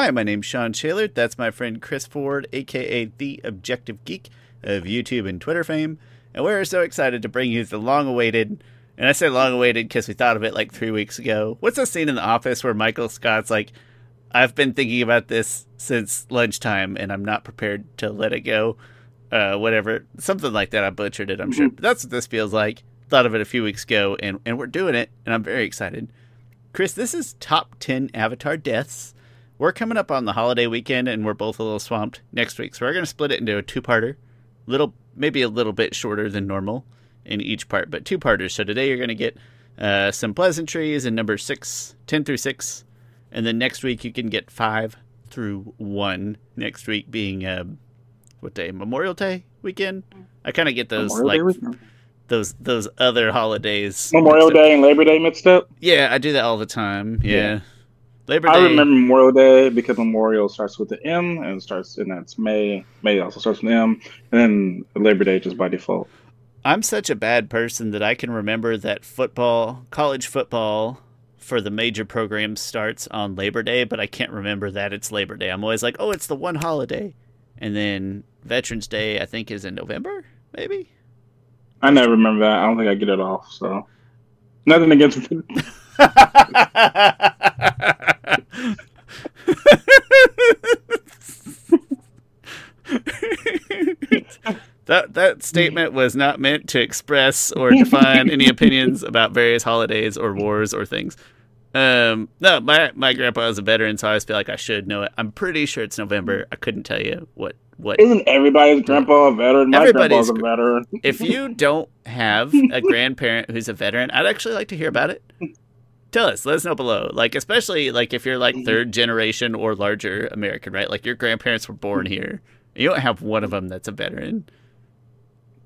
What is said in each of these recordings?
Hi, my name's Shawn Schaller. That's my friend Chris Ford, aka The Objective Geek of YouTube and Twitter fame. And we're so excited to bring you the long awaited, and I say long awaited because we thought of it like three weeks ago. What's that scene in the office where Michael Scott's like, I've been thinking about this since lunchtime and I'm not prepared to let it go? Uh, whatever. Something like that. I butchered it, I'm sure. But that's what this feels like. Thought of it a few weeks ago, and, and we're doing it, and I'm very excited. Chris, this is top 10 Avatar deaths we're coming up on the holiday weekend and we're both a little swamped next week. So we're going to split it into a two-parter, little maybe a little bit shorter than normal in each part, but two parters. So today you're going to get uh, some pleasantries in number six, 10 through 6. And then next week you can get 5 through 1. Next week being, uh, what day? Memorial Day weekend? I kind of get those Memorial like those those other holidays. Memorial Day and Labor Day mixed up? Yeah, I do that all the time. yeah. Labor Day. I remember Memorial Day because Memorial starts with the M and starts, and that's May. May also starts with M, and then Labor Day just by default. I'm such a bad person that I can remember that football, college football, for the major programs starts on Labor Day, but I can't remember that it's Labor Day. I'm always like, oh, it's the one holiday, and then Veterans Day I think is in November, maybe. I never remember that. I don't think I get it off. So nothing against. that that statement was not meant to express or define any opinions about various holidays or wars or things. Um, no, my my grandpa is a veteran, so I always feel like I should know it. I'm pretty sure it's November. I couldn't tell you what what. Isn't everybody's grandpa a veteran? My grandpa's a veteran. if you don't have a grandparent who's a veteran, I'd actually like to hear about it tell us let us know below like especially like if you're like mm-hmm. third generation or larger american right like your grandparents were born mm-hmm. here you don't have one of them that's a veteran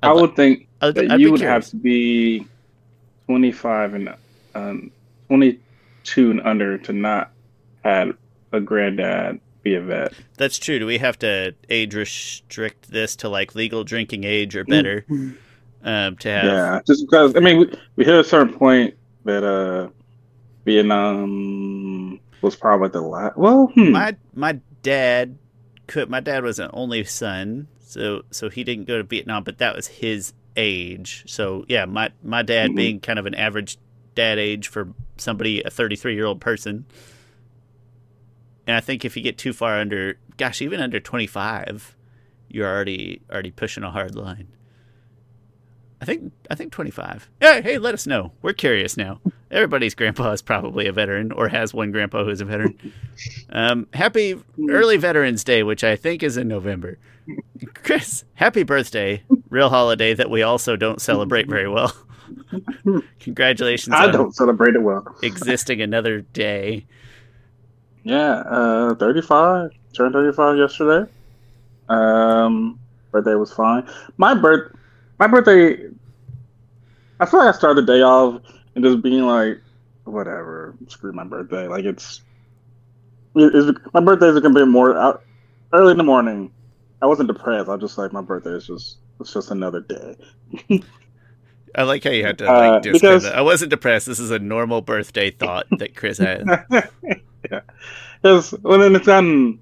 I'd i would think I'd, that I'd you would curious. have to be 25 and um, 22 and under to not have a granddad be a vet that's true do we have to age restrict this to like legal drinking age or better mm-hmm. um, to have yeah just because i mean we, we hit a certain point that uh Vietnam was probably the last. Well, hmm. my my dad could. My dad was an only son, so so he didn't go to Vietnam, but that was his age. So yeah, my my dad mm-hmm. being kind of an average dad age for somebody a 33 year old person. And I think if you get too far under, gosh, even under 25, you're already already pushing a hard line. I think I think 25. Yeah, hey, let us know. We're curious now. Everybody's grandpa is probably a veteran or has one grandpa who's a veteran. Um, happy early Veterans Day, which I think is in November. Chris, happy birthday, real holiday that we also don't celebrate very well. Congratulations! I don't celebrate it well. existing another day. Yeah, uh, 35. Turned 35 yesterday. Um, birthday was fine. My birth my birthday, I feel like I started the day off and just being like, whatever, screw my birthday. Like it's, it's my birthday is gonna be more out early in the morning. I wasn't depressed. I was just like my birthday is just it's just another day. I like how you had to like uh, because. I wasn't depressed. This is a normal birthday thought that Chris had. yeah, because when it's done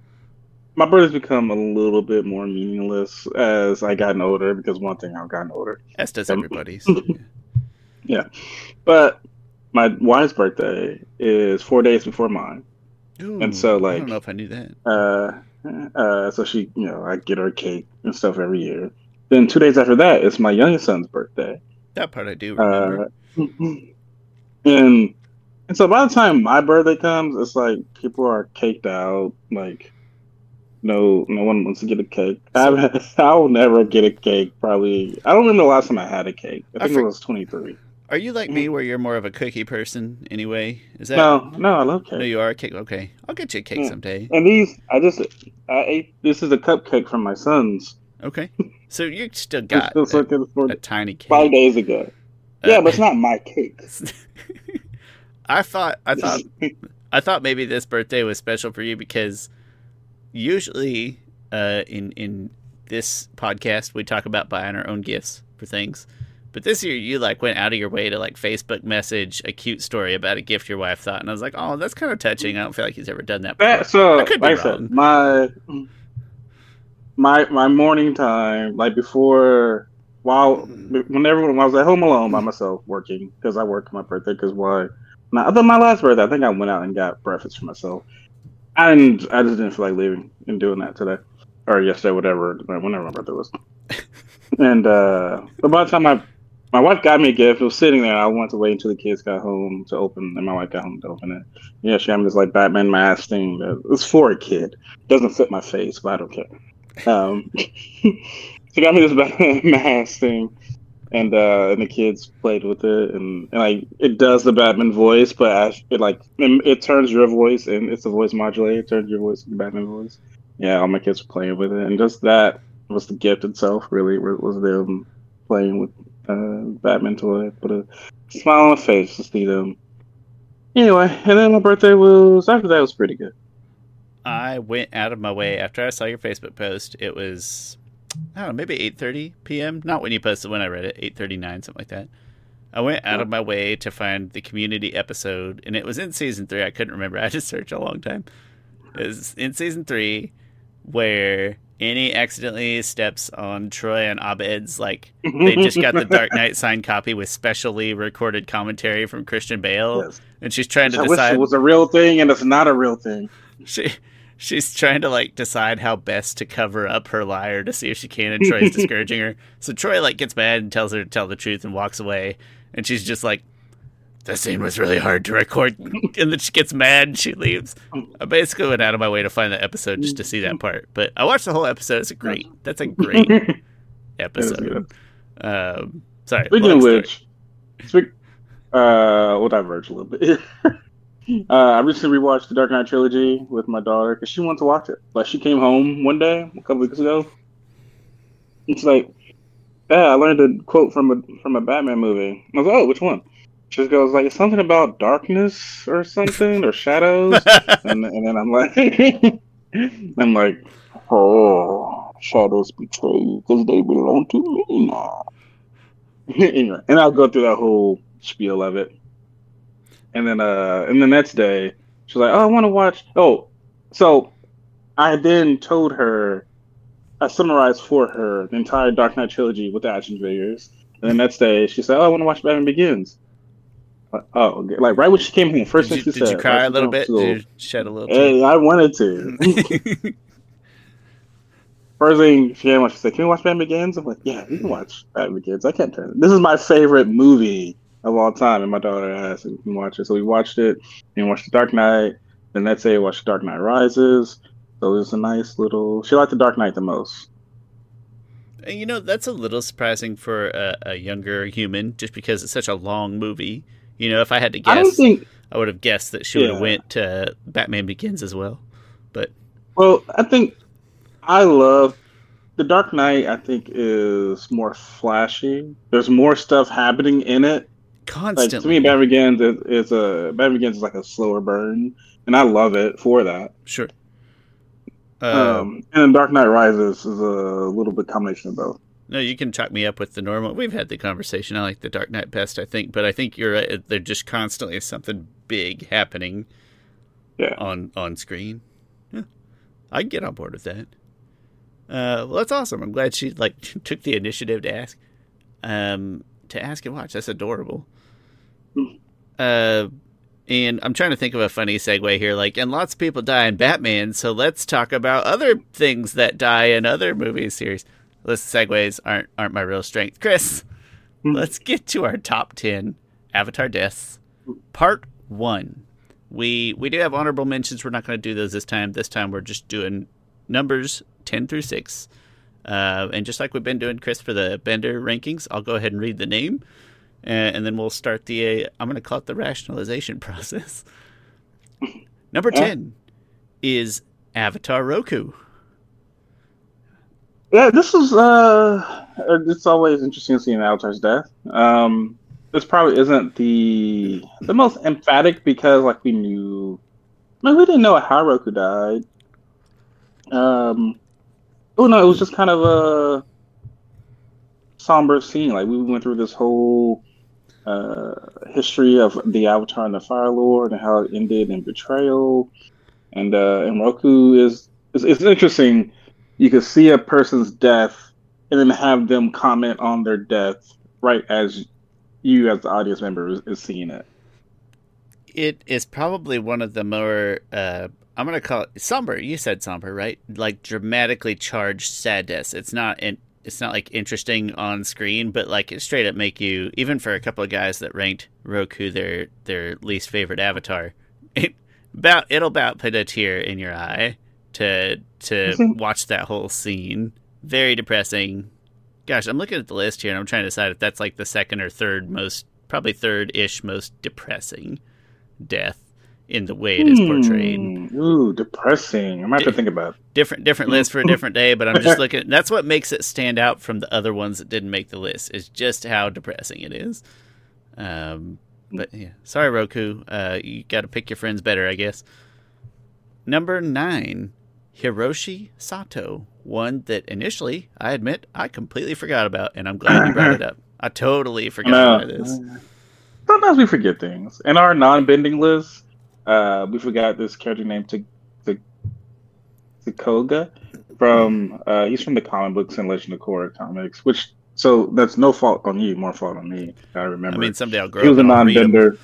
my birthday's become a little bit more meaningless as I gotten older because one thing I've gotten older. As does everybody's. yeah. But my wife's birthday is four days before mine. Ooh, and so like I don't know if I knew that. Uh uh so she you know, I get her cake and stuff every year. Then two days after that, it's my youngest son's birthday. That part I do remember. Uh, and and so by the time my birthday comes, it's like people are caked out, like no, no one wants to get a cake. I I will never get a cake. Probably. I don't remember the last time I had a cake. I think I it was twenty three. Are you like me, where you're more of a cookie person anyway? Is that no? No, I love cake. No, you are a cake. Okay, I'll get you a cake yeah. someday. And these, I just, I ate. This is a cupcake from my son's. Okay, so you still got still a, a, tiny cake. Five days ago. Uh, yeah, but it's not my cake. I thought, I thought, I thought maybe this birthday was special for you because usually uh, in in this podcast we talk about buying our own gifts for things, But this year, you like went out of your way to like Facebook message a cute story about a gift your wife thought, and I was like, oh, that's kind of touching. I don't feel like he's ever done that. Before. That, so, I could be like I wrong. said, my my my morning time, like before, while when everyone when I was at home alone by myself working because I worked my birthday. Because why? Now, other than my last birthday, I think I went out and got breakfast for myself. and. I just didn't feel like leaving and doing that today or yesterday, whatever, whenever my birthday was. and uh, by the time my my wife got me a gift, it was sitting there. I wanted to wait until the kids got home to open, and my wife got home to open it. Yeah, she me this like Batman mask thing. That, was for a kid. Doesn't fit my face, but I don't care. Um, she got me this Batman mask thing, and uh, and the kids played with it, and, and like it does the Batman voice, but as, it like it, it turns your voice, and it's a voice modulator. It turns your voice into Batman voice. Yeah, all my kids were playing with it, and just that was the gift itself. Really, was them playing with uh, Batman toy. Put a smile on my face to see them. Anyway, and then my birthday was after that was pretty good. I went out of my way after I saw your Facebook post. It was I don't know, maybe eight thirty p.m. Not when you posted, when I read it, eight thirty nine, something like that. I went out of my way to find the community episode, and it was in season three. I couldn't remember. I had to search a long time. It was in season three where Annie accidentally steps on Troy and Abed's like they just got the Dark Knight signed copy with specially recorded commentary from Christian Bale, Yes. and she's trying to I wish decide it was a real thing, and it's not a real thing. she she's trying to like decide how best to cover up her liar to see if she can and troy's discouraging her so troy like gets mad and tells her to tell the truth and walks away and she's just like the scene was really hard to record and then she gets mad and she leaves i basically went out of my way to find that episode just to see that part but i watched the whole episode it's a great that's a great episode um sorry Speaking of which, speak, uh, we'll diverge a little bit. uh, I recently rewatched the Dark Knight trilogy with my daughter because she wanted to watch it. Like she came home one day a couple weeks ago. It's like, yeah, I learned a quote from a from a Batman movie. I was like, oh, which one? She goes like, something about darkness or something or shadows, and and then I'm like, I'm like, oh, shadows betray you because they belong to me now. anyway, and I'll go through that whole spiel of it. And then uh and the next day she's like, Oh, I wanna watch oh so I then told her I summarized for her the entire Dark Knight trilogy with the action figures. And the next day she said, Oh, I wanna watch Batman Begins. Oh, okay. like right when she came home, first did, thing you, she did said. you cry a little bit to did you shed a little Hey, I wanted to. First thing she came on, she said, "Can we watch Batman Begins?" I'm like, "Yeah, we can watch Batman Begins. I can't turn it. This is my favorite movie of all time." And my daughter asked, "And we can watch it." So we watched it and watched The Dark Knight. Then that day, we watched The Dark Knight Rises. So it was a nice little. She liked The Dark Knight the most. And, You know, that's a little surprising for a, a younger human, just because it's such a long movie. You know, if I had to guess, I think. I would have guessed that she would have went to Batman Begins as well. But Well, I think I love The Dark Knight. I think is more flashy. There's more stuff happening in it. like constantly, to me, Batman Begins is, is a Batman Begins is like a slower burn, and I love it for that. sure. Um, Um, and then Dark Knight Rises is a little bit combination of both. No, you can chalk me up with the normal. We've had the conversation. I like the Dark Knight best, I think, but I think you're right. There just constantly is something big happening Yeah. on on screen. Yeah, I can get on board with that. Uh, well, that's awesome. I'm glad she like took the initiative to ask, um, to ask and watch. That's adorable. Uh, and I'm trying to think of a funny segue here. Like, and lots of people die in Batman, so let's talk about other things that die in other movie series. List segues aren't aren't my real strength, Chris. Let's get to our top ten Avatar deaths, part one. We we do have honorable mentions. We're not going to do those this time. This time we're just doing numbers ten through six. Uh, and just like we've been doing, Chris, for the Bender rankings, I'll go ahead and read the name, uh, and then we'll start the. Uh, I'm going to call it the rationalization process. Number Yeah. ten is Avatar Roku. Yeah, this is uh, it's always interesting seeing Avatar's death. Um, this probably isn't the the most emphatic because like we knew, I mean, we didn't know how Roku died. Um, oh no, it was just kind of a somber scene. Like we went through this whole uh, history of the Avatar and the Fire Lord and how it ended in betrayal. And uh, and Roku is is, it's interesting. You can see a person's death and then have them comment on their death right as you, as the audience member, is, is seeing it. It is probably one of the more uh, I'm gonna call it somber. You said somber, right? Like dramatically charged sadness. It's not in, it's not like interesting on screen, but like it straight up make you even for a couple of guys that ranked Roku their their least favorite avatar. It about it'll about put a tear in your eye to to watch that whole scene. Very depressing. Gosh, I'm looking at the list here and I'm trying to decide if that's like the second or third most probably third ish most depressing death in the way it is portrayed. Hmm. Ooh, depressing. I'm gonna have to think about. It. Different different list for a different day, but I'm just looking. That's what makes it stand out from the other ones that didn't make the list. Is just how depressing it is. Um, but yeah, sorry Roku. Uh, you got to pick your friends better, I guess. Number nine, Hiroshi Sato, one that initially I admit I completely forgot about, and I'm glad you brought it up. I totally forgot about this. Sometimes we forget things. In our non-bending list, uh, we forgot this character named T- T- from uh, he's from the comic books and Legend of Korra comics, which so that's no fault on you, more fault on me. I remember. I mean, someday I'll grow. He was a up and I'll non-bender.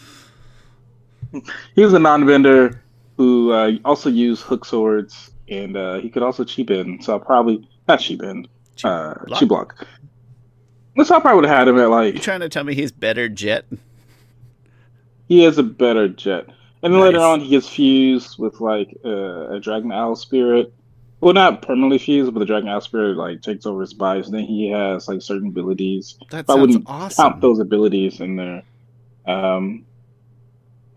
he was a non-bender who uh, also used hook swords, and uh, he could also chi bend. So I probably not chi bend, Chi uh, block? So I probably would have had him at like. You trying to tell me he's better jet? he is a better jet. And then later on, he gets fused with like uh, a dragon owl spirit. Well, not permanently fused, but the dragon owl spirit like takes over his body. So then he has like certain abilities. That But I sounds wouldn't awesome. count those abilities in there. Um,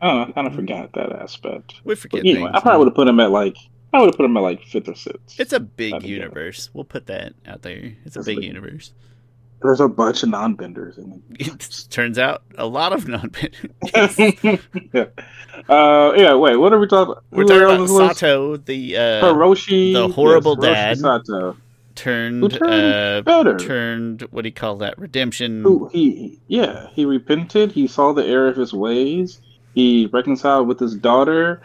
I don't know. I kind of forgot that aspect. we forget But anyway, things. I probably would have put him at like I would have put him at like fifth or sixth. It's a big Not together. universe. We'll put that out there. It's a That's big universe. There's a bunch of non-benders in It turns out a lot of non-benders. yeah. Uh, yeah. Wait. What are we talking? about? We're Who talking about list? Sato, the uh, Hiroshi, the horrible yes, Hiroshi dad. Sato, turned, turned uh, better. turned what do you call that? Redemption. he yeah he repented he saw the error of his ways he reconciled with his daughter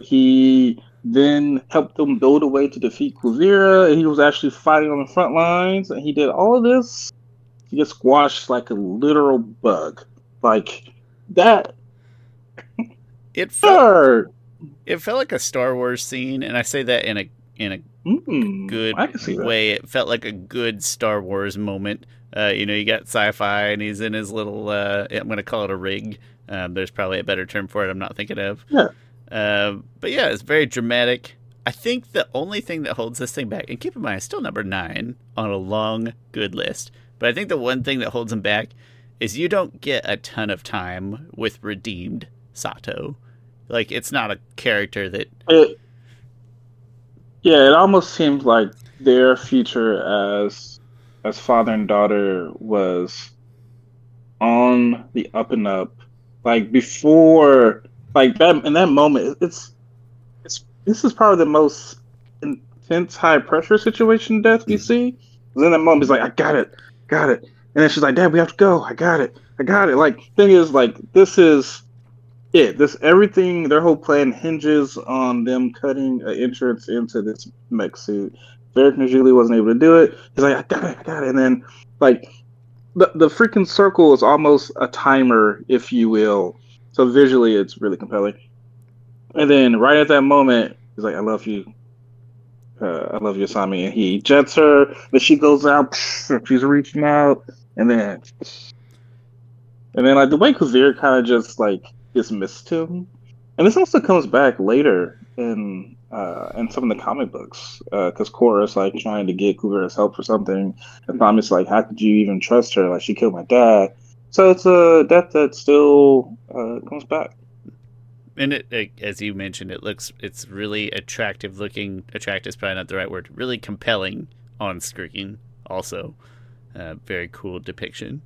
he then helped them build a way to defeat Kuvira he was actually fighting on the front lines and he did all of this to get squashed like a literal bug like that It felt hurt it felt like a Star Wars scene, and I say that in a in a mm, good I can see that way. It felt like a good Star Wars moment. Uh, you know, you got sci-fi, and he's in his little. Uh, I'm going to call it a rig. Um, there's probably a better term for it. I'm not thinking of. Yeah. Uh, but yeah, it's very dramatic. I think the only thing that holds this thing back, and keep in mind, it's still number nine on a long good list. But I think the one thing that holds him back is you don't get a ton of time with redeemed Sato. Like it's not a character that it, yeah, it almost seems like their future as as father and daughter was on the up and up. Like before, like that in that moment, it's it's this is probably the most intense, high pressure situation death we mm-hmm. see. 'Cause in that moment, he's like, "I got it, got it," and then she's like, "Dad, we have to go. I got it, I got it." Like thing is, like this is it. This everything. Their whole plan hinges on them cutting an entrance into this mech suit. Varrick and Zhu Li wasn't able to do it. He's like, I got it, I got it. And then, like, the the freaking circle is almost a timer, if you will. So visually, it's really compelling. And then, right at that moment, he's like, "I love you, uh, I love you, Asami." And he jets her. Then she goes out. She's reaching out, and then, and then like the way Kuvira kind of just like dismissed him. And this also comes back later in uh, in some of the comic books because Korra's like trying to get Kuvira's help for something, and Tommy's like, "How could you even trust her? Like she killed my dad." So it's a death that still uh, comes back. And it, it, as you mentioned, it looks it's really attractive looking. Attractive is probably not the right word. Really compelling on screen. Also, uh, very cool depiction.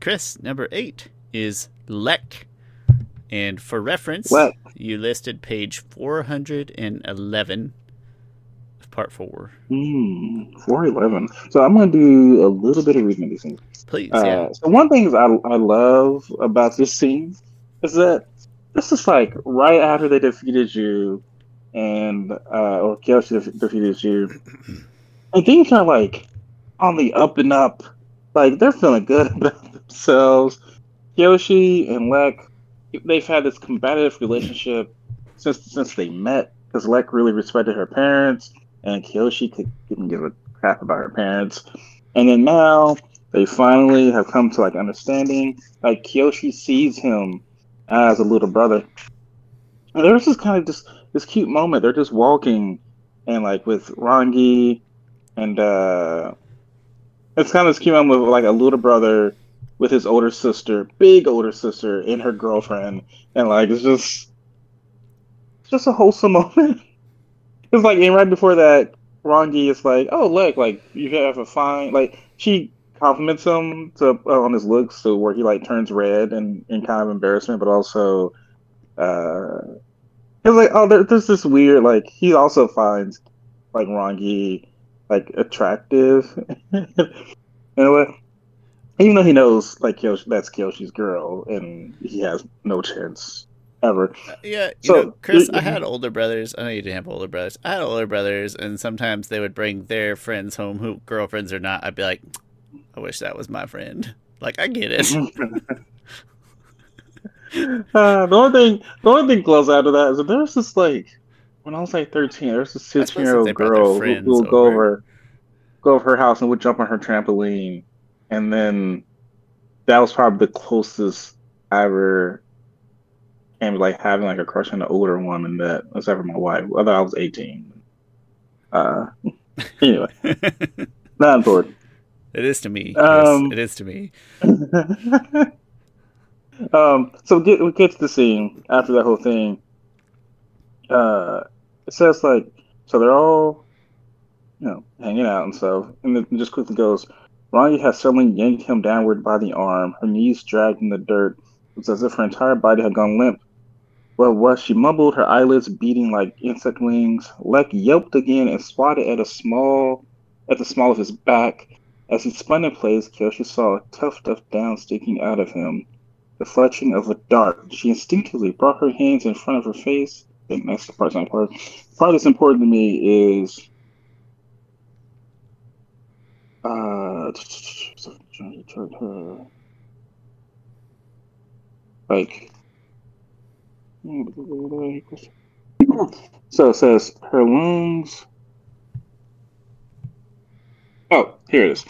Chris, number eight is Lek. And for reference, what? you listed page 411 part four. Mm, four eleven. So I'm going to do a little bit of reading of these things. Please, Uh, yeah. So one thing I I love about this scene is that this is like right after they defeated you, and uh, or Kyoshi def- defeated you, and things are like on the up and up. Like they're feeling good about themselves. Kyoshi and Lek, they've had this combative relationship since since they met. Because Lek really respected her parents, and Kyoshi could, couldn't give a crap about her parents. And then now they finally have come to like understanding. Like Kyoshi sees him as a little brother. And there's this kind of just this cute moment. They're just walking and like with Rangi and uh it's kind of this cute moment with like a little brother with his older sister, big older sister, and her girlfriend. And like it's just it's just a wholesome moment. It's like and right before that, Rangi is like, "Oh, look, like you have a fine." Like she compliments him to uh, on his looks, to where he like turns red and in kind of embarrassment, but also, uh, it's like, oh, there, there's this weird like he also finds like Rangi like attractive in a way. Even though he knows like Kyoshi, that's Kyoshi's girl, and he has no chance ever. Uh, Yeah, you So, know, Chris, I had older brothers. I know you didn't have older brothers. I had older brothers, and sometimes they would bring their friends home, who girlfriends or not. I'd be like, I wish that was my friend. Like, I get it. Uh, the only thing, the only thing close after that is that there's this like when I was like 13, there's this I 16 year old they brought their girl who, would go over. over, go over her house and would jump on her trampoline, and then that was probably the closest I ever to like having like a crush on an older woman that except for my wife. Although I was 18. Uh, anyway, not important. it is to me. Um, it is to me. um, so get we get to the scene after that whole thing. Uh, it says like so they're all, you know, hanging out and stuff, and it just quickly goes. Rangi has suddenly yanked him downward by the arm. Her knees dragged in the dirt. It was as if her entire body had gone limp. Well, what she mumbled, her eyelids beating like insect wings. Lek yelped again and swatted at a small, at the small of his back. As he spun in place, Kyoshi saw a tuft of down sticking out of him, the fletching of a dart. She instinctively brought her hands in front of her face. And that's the part that's important. The part that's important to me is uh like so it says her lungs oh here it is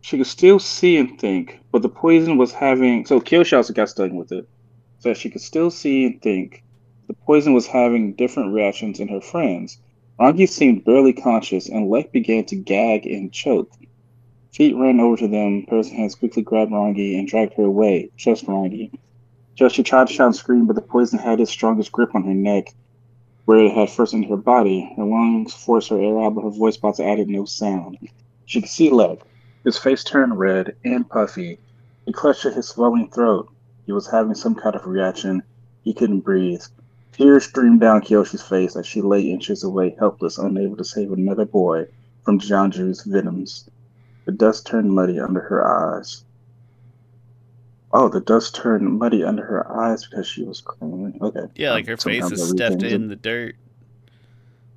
she could still see and think but the poison was having so Kyoshi also got stuck with it so she could still see and think the poison was having different reactions in her friends Rangi seemed barely conscious, and Lek began to gag and choke. Feet ran over to them. Pairs of hands quickly grabbed Rangi and dragged her away, just Rangi. She tried to shout and scream, but the poison had its strongest grip on her neck, where it had first entered her body. Her lungs forced her air out, but her voice box added no sound. She could see Lek. His face turned red and puffy. He clutched at his swelling throat. He was having some kind of reaction. He couldn't breathe. Tears streamed down Kyoshi's face as she lay inches away, helpless, unable to save another boy from Jianzhu's venoms. The dust turned muddy under her eyes. Oh, the dust turned muddy under her eyes because she was crying. Okay. Yeah, like her face is stuffed in the dirt.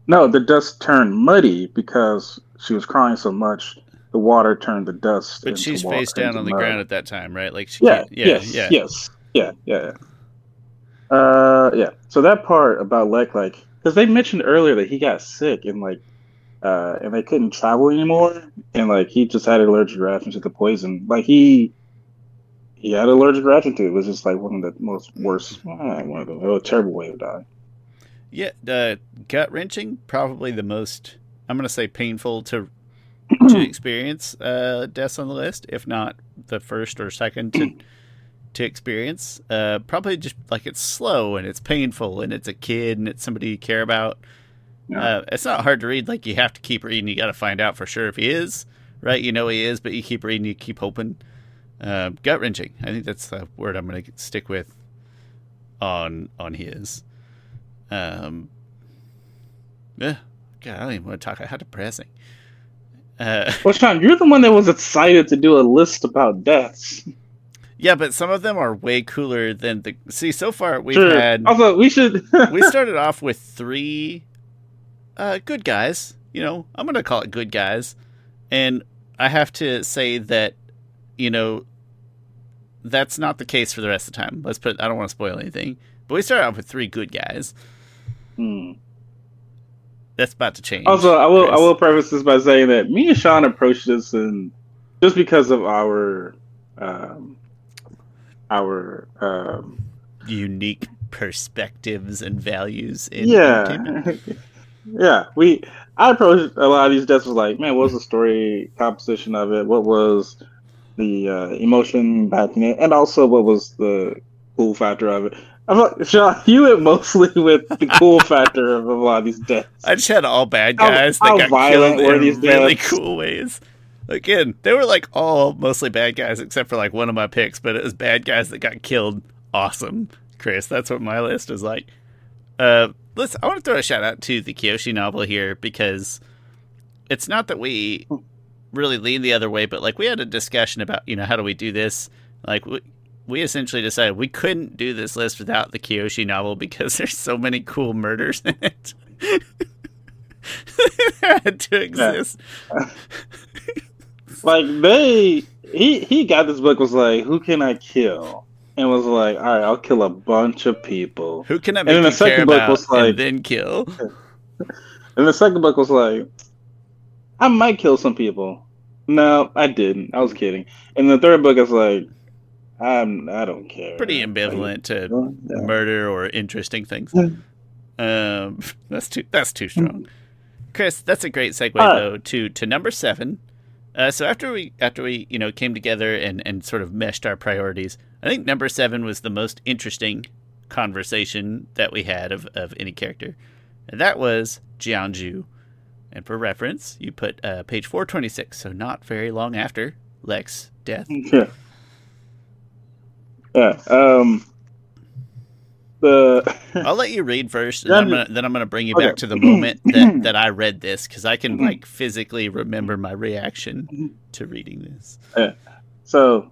No, the dust turned muddy because she was crying so much. The water turned the dust. But she's water, face down on the mud. ground at that time, right? Like she Yeah, can't. Yeah, yes, yeah. yes, yeah, yeah. yeah. Uh, yeah. So that part about Lek, like, because they mentioned earlier that he got sick and like, uh, and they couldn't travel anymore, and like he just had an allergic reaction to the poison. Like he, he had allergic reaction to it. It was just like one of the most worst, uh, one of the oh, terrible way of dying. Yeah, uh, gut wrenching, probably the most. I'm gonna say painful to to experience uh, deaths on the list, if not the first or second to to experience. Uh, probably just like it's slow and it's painful and it's a kid and it's somebody you care about. Yeah. Uh, it's not hard to read. Like you have to keep reading. You got to find out for sure if he is right. You know he is, but you keep reading. You keep hoping. Uh, gut wrenching. I think that's the word I'm going to stick with on on his. Um, Yeah. God, I don't even want to talk. How depressing. Uh, well, Shawn, you're the one that was excited to do a list about deaths. Yeah, but some of them are way cooler than the. See, so far we've sure. had. Also, we should. we started off with three uh, good guys. You know, I'm going to call it good guys. And I have to say that, you know, that's not the case for the rest of the time. Let's put. I don't want to spoil anything, but we start off with three good guys. Hmm. That's about to change. Also, I will. Chris. I will preface this by saying that me and Shawn approached this, and just because of our um, our um, unique perspectives and values in yeah yeah we i approached a lot of these deaths was like man what was the story composition of it what was the uh, emotion backing it and also what was the cool factor of it I thought, Shawn, you went mostly with the cool factor of a lot of these deaths. I just had all bad guys how, that how got killed in these really deaths? cool ways. Again, they were like all mostly bad guys except for like one of my picks, but it was bad guys that got killed. Awesome, Chris. That's what my list is like. Uh, let's. I want to throw a shout out to the Kyoshi novel here because it's not that we really lean the other way, but like we had a discussion about you know how do we do this. Like we, we essentially decided we couldn't do this list without the Kyoshi novel because there's so many cool murders in it. had to exist. Yeah. like they he he got this book was like who can I kill and was like all right I'll kill a bunch of people who can I make and then the second book was like then kill and the second book was like I might kill some people. No I didn't. I was kidding. In the third book is like I'm I don't care. Pretty ambivalent to yeah. murder or interesting things. Um that's too that's too strong. Chris that's a great segue uh, though to to number seven. Uh, so after we after we you know came together and and sort of meshed our priorities, I think number seven was the most interesting conversation that we had of of any character, and that was Jianzhu. And for reference, you put uh, page four twenty six, so not very long after Lek's death. Yeah. Yeah. Um, the I'll let you read first, and then I'm, gonna, then I'm gonna bring you okay. back to the moment that, that I read this because I can like physically remember my reaction to reading this. Yeah. So,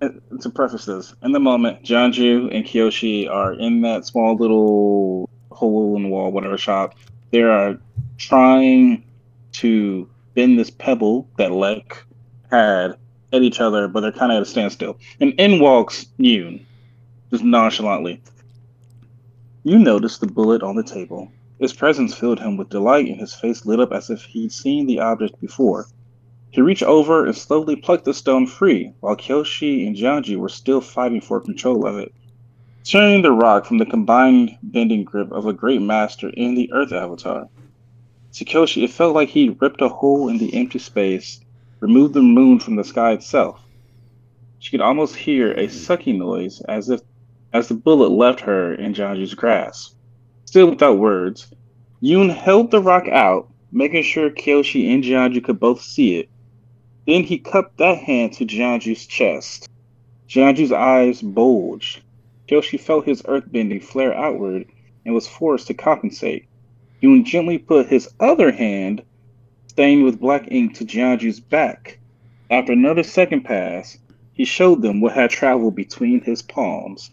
uh, to preface this, in the moment, Jianzhu and Kyoshi are in that small little hole in the wall, whatever shop. There are trying to bend this pebble that Lek had at each other, but they're kind of at a standstill. And in walks Yun, just nonchalantly. You noticed the bullet on the table. Its presence filled him with delight, and his face lit up as if he'd seen the object before. He reached over and slowly plucked the stone free, while Kyoshi and Jianzhu were still fighting for control of it. Turning the rock from the combined bending grip of a great master in the Earth Avatar. To Kyoshi, it felt like he'd ripped a hole in the empty space, removed the moon from the sky itself. She could almost hear a sucking noise as if as the bullet left her in Jianzhu's grasp. Still without words, Yun held the rock out, making sure Kyoshi and Jianzhu could both see it. Then he cupped that hand to Jianzhu's chest. Jianzhu's eyes bulged. Kyoshi felt his earthbending flare outward and was forced to compensate. Yun gently put his other hand, stained with black ink, to Jianzhu's back. After another second pass, he showed them what had traveled between his palms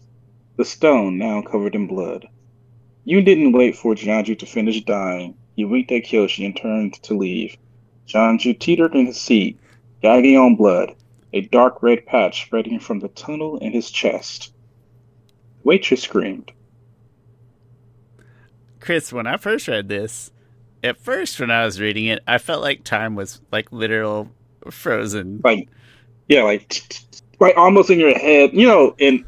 the stone now covered in blood. Yoon didn't wait for Jianzhu to finish dying. He winked at Kyoshi and turned to leave. Jianzhu teetered in his seat, gagging on blood, a dark red patch spreading from the tunnel in his chest. Waitress screamed. Chris, when I first read this, at first when I was reading it, I felt like time was like literal frozen. Like, yeah, like, like almost in your head. You know, in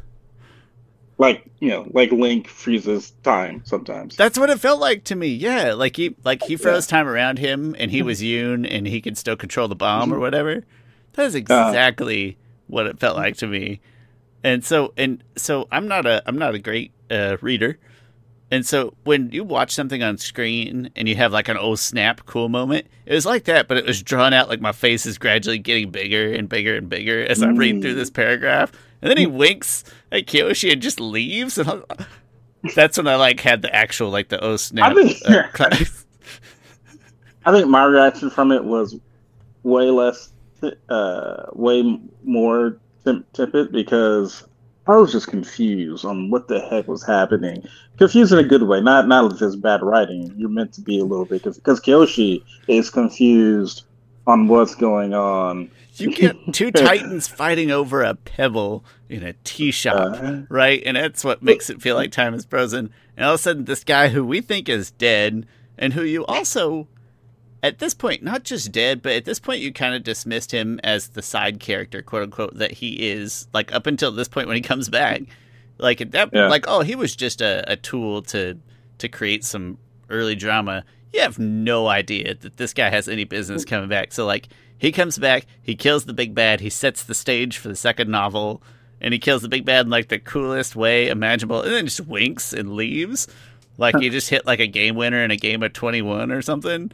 like you know like link freezes time sometimes that's what it felt like to me yeah like he like he froze yeah. time around him and he was Yun and he could still control the bomb or whatever that's uh. exactly uh, what it felt like to me and so and so i'm not a i'm not a great uh, reader and so when you watch something on screen and you have like an oh snap cool moment, it was like that, but it was drawn out like my face is gradually getting bigger and bigger and bigger as I read through this paragraph. And then he winks at Kyoshi and just leaves. And I, that's when I like had the actual like the oh snap. I uh, I think my reaction from it was way less, uh, way more tepid because I was just confused on what the heck was happening. Confused in a good way, not not just bad writing. You're meant to be a little bit because Kyoshi is confused on what's going on. You get two titans fighting over a pebble in a tea shop, uh, right? And that's what makes it feel like time is frozen. And all of a sudden, this guy who we think is dead, and who you also, at this point, not just dead, but at this point, you kind of dismissed him as the side character, quote unquote, that he is. Like up until this point, when he comes back, like at that, yeah. like oh, he was just a, a tool to to create some early drama. You have no idea that this guy has any business mm. coming back. So like he comes back, he kills the big bad, he sets the stage for the second novel, and he kills the big bad in like the coolest way imaginable, and then just winks and leaves. Like you just hit like a game winner in a game of twenty one or something.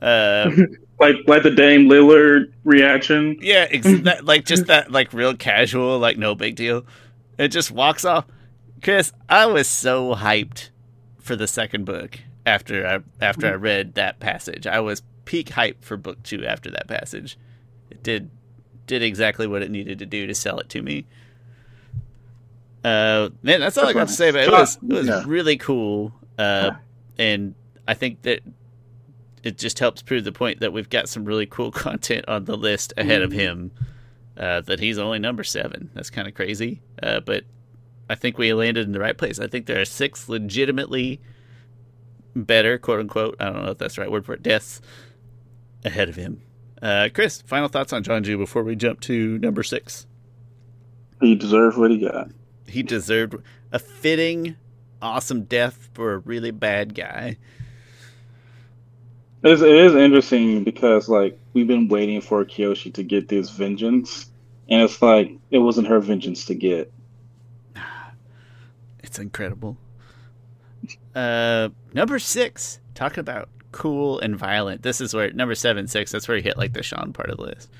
Uh, like like the Dame Lillard reaction. Yeah, ex- that, like just that like real casual, like no big deal. It just walks off. Chris, I was so hyped for the second book after I after I read that passage. I was peak hype for book two after that passage. It did did exactly what it needed to do to sell it to me. Uh, man, that's all that's I got to say. But it was it was yeah. really cool, uh, and I think that it just helps prove the point that we've got some really cool content on the list ahead of him. Uh, that he's only number seven. That's kind of crazy, uh, but I think we landed in the right place. I think there are six legitimately better, quote unquote. I don't know if that's the right word for it. Deaths ahead of him. Uh, Chris, final thoughts on John Jianzhu before we jump to number six. He deserved what he got. He deserved a fitting, awesome death for a really bad guy. It is, it is interesting because like we've been waiting for Kyoshi to get this vengeance, and it's like it wasn't her vengeance to get. It's incredible. Uh, number six, talking about cool and violent. This is where number seven, six. That's where you hit like the Shawn part of the list.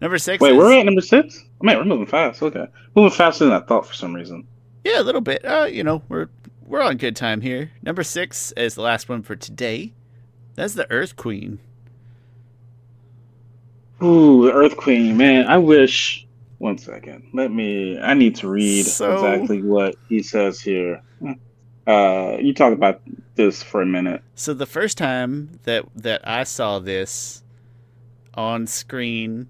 Number six. Wait, is, we're at number six. I mean, we're moving fast. Okay, moving faster than I thought for some reason. Yeah, a little bit. Uh, you know, we're we're on good time here. Number six is the last one for today. That's the Earth Queen. Ooh, the Earth Queen, man. I wish. One second. Let me. I need to read so, exactly what he says here. Uh, you talk about this for a minute. So the first time that that I saw this on screen,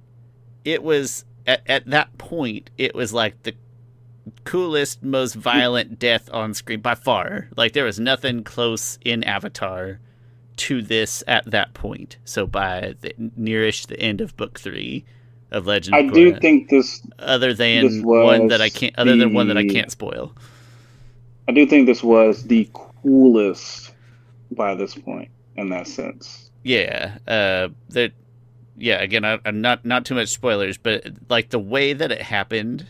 it was at at that point it was like the coolest, most violent death on screen by far. Like there was nothing close in Avatar to this at that point. So by the nearish the end of book three of Legend, I do think this other than this one that I can't other the... than one that I can't spoil. I do think this was the coolest by this point in that sense. Yeah, uh, that. Yeah, again, I, am not not too much spoilers, but like the way that it happened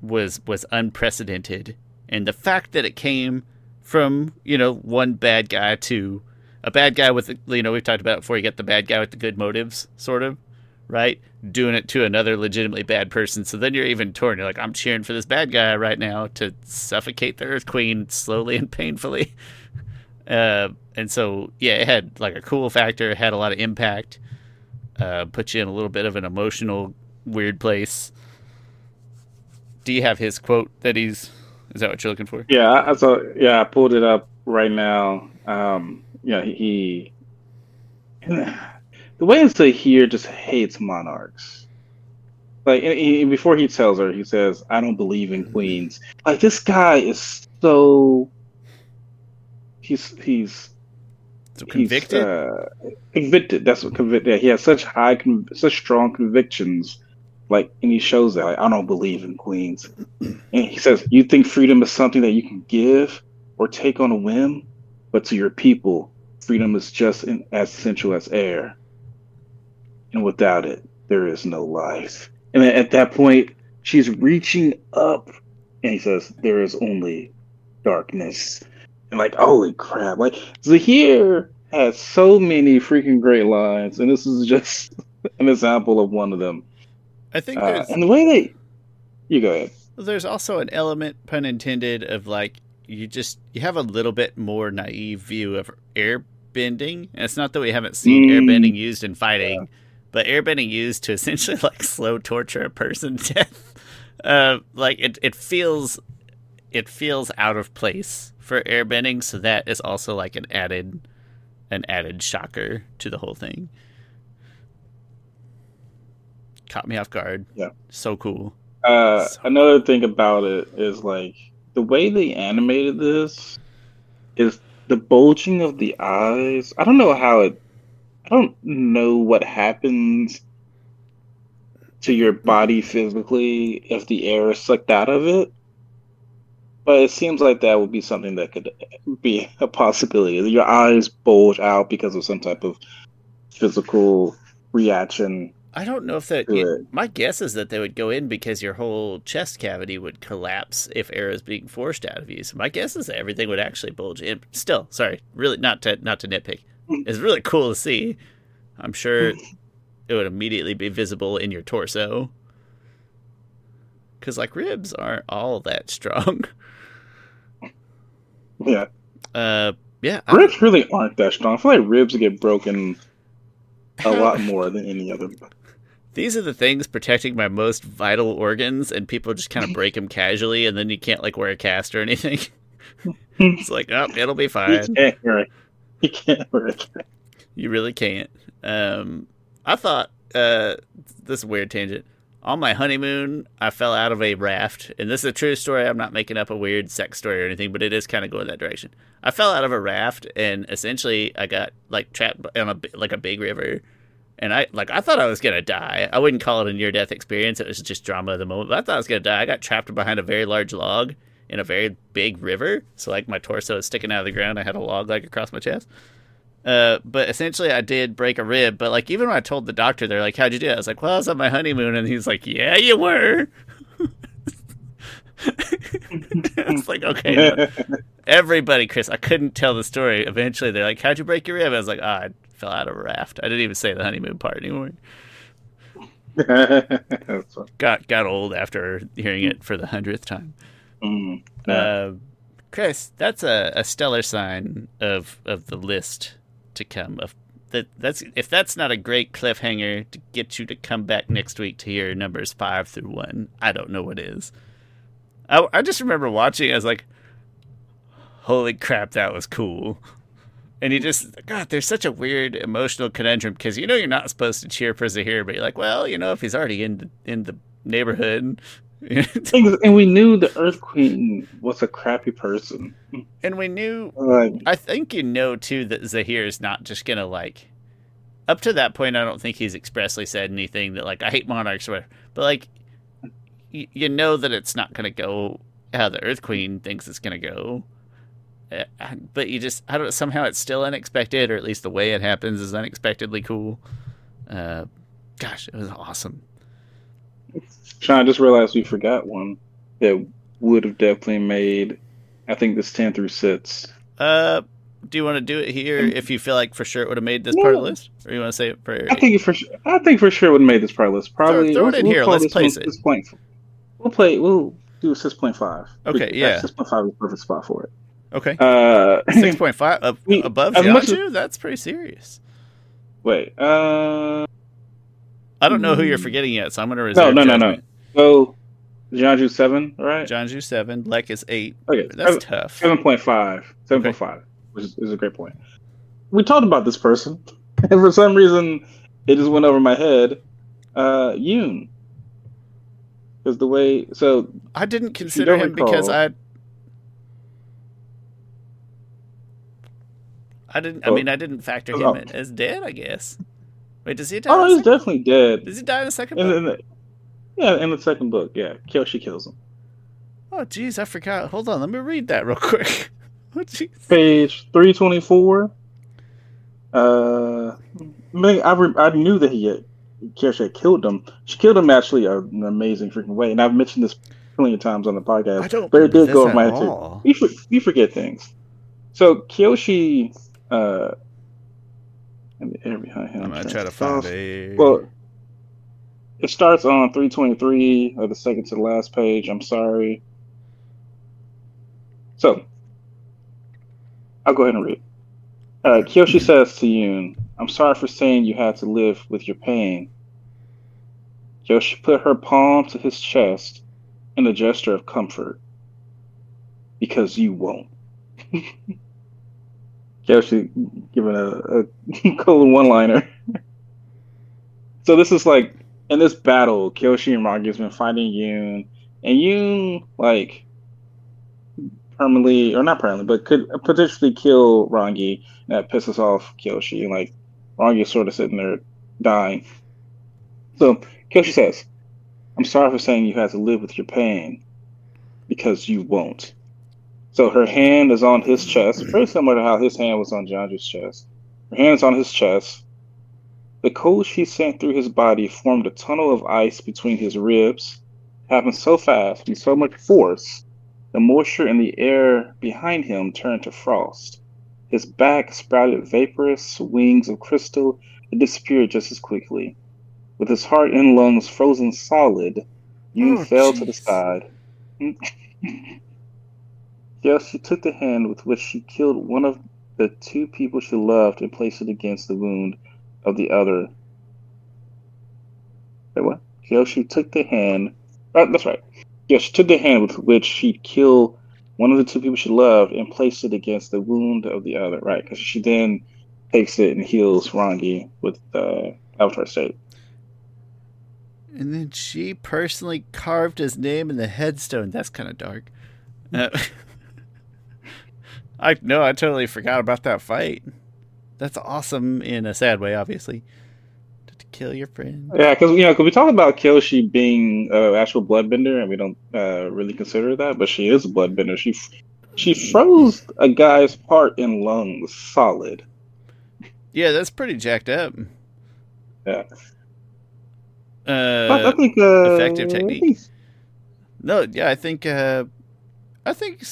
was was unprecedented, and the fact that it came from you know one bad guy to a bad guy with you know we've talked about before you get the bad guy with the good motives, sort of right? Doing it to another legitimately bad person. So then you're even torn. You're like, I'm cheering for this bad guy right now to suffocate the Earth Queen slowly and painfully. Uh, and so, yeah, it had like a cool factor. It had a lot of impact. Uh, put you in a little bit of an emotional, weird place. Do you have his quote that he's? Is that what you're looking for? Yeah, I saw. Yeah, I pulled it up right now. Um, yeah, he the way it's here just hates monarchs. Like he, before he tells her, he says, "I don't believe in queens." Like this guy is so he's he's so convicted. Uh, convicted. That's what convicted. Yeah, he has such high, such strong convictions. Like, and he shows that like, I don't believe in queens. and he says, "You think freedom is something that you can give or take on a whim, but to your people, freedom is just in, as essential as air." and without it, there is no life. And at that point, she's reaching up, and he says, "There is only darkness." And like, holy crap! Like Zaheer has so many freaking great lines, and this is just an example of one of them. I think, uh, and the way they, you go ahead. There's also an element, pun intended, of like you just you have a little bit more naive view of air airbending. And it's not that we haven't seen Mm. airbending used in fighting, but airbending used to essentially like slow torture a person to death. Uh, like it, it feels, it feels out of place for airbending. So that is also like an added, an added shocker to the whole thing. Caught me off guard. Yeah. So cool. Uh, So- another thing about it is like the way they animated this is the bulging of the eyes. I don't know how it. I don't know what happens to your body physically if the air is sucked out of it. But it seems like that would be something that could be a possibility. Your eyes bulge out because of some type of physical reaction I don't know if that. to it- it. my guess is that they would go in because your whole chest cavity would collapse if air is being forced out of you. So my guess is that everything would actually bulge in. Still, sorry, really not to not to nitpick. It's really cool to see. I'm sure it would immediately be visible in your torso. Because like ribs aren't all that strong. Yeah. Uh, yeah. I- Ribs really aren't that strong. I feel like ribs get broken a lot more than any other. These are the things protecting my most vital organs, and people just kind of break them casually, and then you can't like wear a cast or anything. it's like, oh, it'll be You fine. can't hear it. You can't hear it. You really can't. Um, I thought uh, this is a weird tangent. On my honeymoon, I fell out of a raft, and this is a true story. I'm not making up a weird sex story or anything, but it is kind of going that direction. I fell out of a raft, and essentially, I got like trapped on a like a big river, and I like I thought I was gonna die. I wouldn't call it a near death experience. It was just drama of the moment. But I thought I was gonna die. I got trapped behind a very large log in a very big river, so like my torso is sticking out of the ground. I had a log like across my chest. Uh, but essentially, I did break a rib. But like, even when I told the doctor, they're like, "How'd you do?" it? I was like, "Well, I was on my honeymoon," and he's like, "Yeah, you were." it's like, okay, no. everybody, Chris. I couldn't tell the story. Eventually, they're like, "How'd you break your rib?" I was like, "Ah, I fell out of a raft." I didn't even say the honeymoon part anymore. Got got old after hearing it for the hundredth time. Mm. Uh, Chris, that's a, a stellar sign of of the list to come. Of that, that's if that's not a great cliffhanger to get you to come back next week to hear numbers five through one. I don't know what is. I I just remember watching. I was like, "Holy crap, that was cool!" And you just God, there's such a weird emotional conundrum because you know you're not supposed to cheer for Zaheer, but you're like, well, you know, if he's already in the, in the neighborhood. And we knew the Earth Queen was a crappy person. and we knew I think you know too that Zaheer is not just gonna like. Up to that point, I don't think he's expressly said anything that like I hate monarchs or whatever. But like, y- you know that it's not gonna go how the Earth Queen thinks it's gonna go. Uh, But you just I don't somehow it's still unexpected, or at least the way it happens is unexpectedly cool. Uh, gosh, it was awesome. Shawn, I just realized we forgot one that would have definitely made, I think, this 10 through 6. Uh, do you want to do it here if you feel like for sure it would have made this part of the list, or you want to say it for? I think for sure. I think for sure it would have made this part of the list. Probably throw it in here. Let's place one it. 6 point- We'll play. We'll do six point five. Okay, yeah. six point five is the perfect spot for it. Okay, Uh, six point five ab- We- above as much Jianzhu. That's pretty serious. wait. Uh, I don't know who you're Hmm. forgetting yet, so I'm going to reserve. no, no, no. judgment. so Jianzhu seven, right? Jianzhu seven, Lek is eight. Okay, That's seven- tough. Seven point five. Seven point five, which is, is a great point. We talked about this person, and for some reason, it just went over my head. Uh, Yun, because the way so I didn't consider him because I. I didn't. I mean, I didn't factor him in as dead. I guess. Wait, does he die? oh, he's definitely dead. Does he die in the second? In, book? in the, yeah, in the second book, yeah, she kills him. Oh, jeez, I forgot. Hold on, let me read that real quick. Oh, jeez. Page three twenty four. Uh, I, I, re- I knew that he had Kyoshi had killed him. She killed him actually in an amazing freaking way, and I've mentioned this plenty of times on the podcast. I don't. But it did go this my head too. You, for, you forget things. So Kyoshi, uh, and the air behind him. I'm gonna try to find a. Well, it starts on 323 of the second to the last page. I'm sorry. So, I'll go ahead and read. Right, Kyoshi says to Yun, I'm sorry for saying you had to live with your pain. Kyoshi put her palm to his chest in a gesture of comfort. Because you won't. Kyoshi giving a, a cold one liner. so this is like in this battle, Kyoshi and Rangi has been fighting Yun, and Yun like permanently or not permanently, but could potentially kill Rangi. And that pisses off Kyoshi. And like Rangi is sort of sitting there dying. So Kyoshi says, I'm sorry for saying you had to live with your pain because you won't. So her hand is on his chest, very similar to how his hand was on Jianzhu's chest. Her hand's on his chest. The cold she sent through his body formed a tunnel of ice between his ribs, happened so fast, with so much force, the moisture in the air behind him turned to frost. His back sprouted vaporous wings of crystal that disappeared just as quickly. With his heart and lungs frozen solid, Yun oh, fell geez. to the side. yes, she took the hand with which she killed one of the two people she loved and placed it against the wound of the other. Wait, what? She took the hand. Oh, that's right. Yes, she took the hand with which she'd kill one of the two people she loved and placed it against the wound of the other. Right, because she then takes it and heals Rangi with uh, Avatar State. And then she personally carved his name in the headstone. That's kind of dark. Uh, I no, I totally forgot about that fight. That's awesome in a sad way, obviously. To kill your friend. Yeah, because you know, because we talk about Kyoshi being an uh, actual bloodbender, and we don't uh, really consider that, but she is a bloodbender. She she froze a guy's heart and lungs solid. Yeah, that's pretty jacked up. Yeah. Uh, I think uh, effective technique. No, yeah, I think uh, I think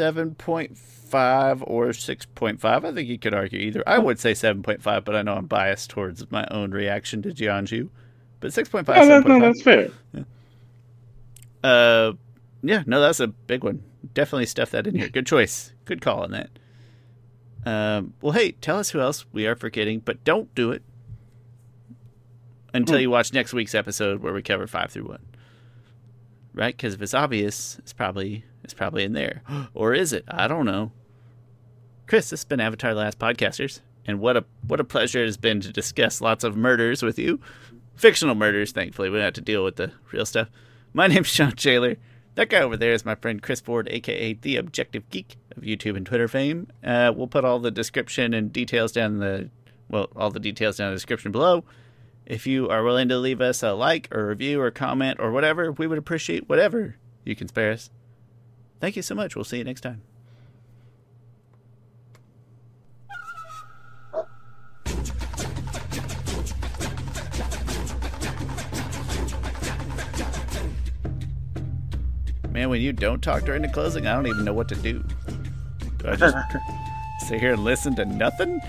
seven point five or six point five. I think you could argue either. I would say seven point five, but I know I'm biased towards my own reaction to Jianzhu. But six point five. No, no, that's fair. Yeah. Uh, yeah, no, that's a big one. Definitely stuff that in here. Good choice. Good call on that. Um, well, hey, tell us who else we are forgetting, but don't do it until hmm. you watch next week's episode where we cover five through one. Right? Because if it's obvious, it's probably it's probably in there, or is it? I don't know. Chris, this has been Avatar: Last Podcasters, and what a what a pleasure it has been to discuss lots of murders with you, fictional murders. Thankfully, we don't have to deal with the real stuff. My name's Shawn Schaller. That guy over there is my friend Chris Ford, aka the Objective Geek of YouTube and Twitter fame. Uh, we'll put all the description and details down in the well, all the details down in the description below. If you are willing to leave us a like or review or comment or whatever, we would appreciate whatever you can spare us. Thank you so much. We'll see you next time. Man, when you don't talk during the closing, I don't even know what to do. Do I just sit here and listen to nothing?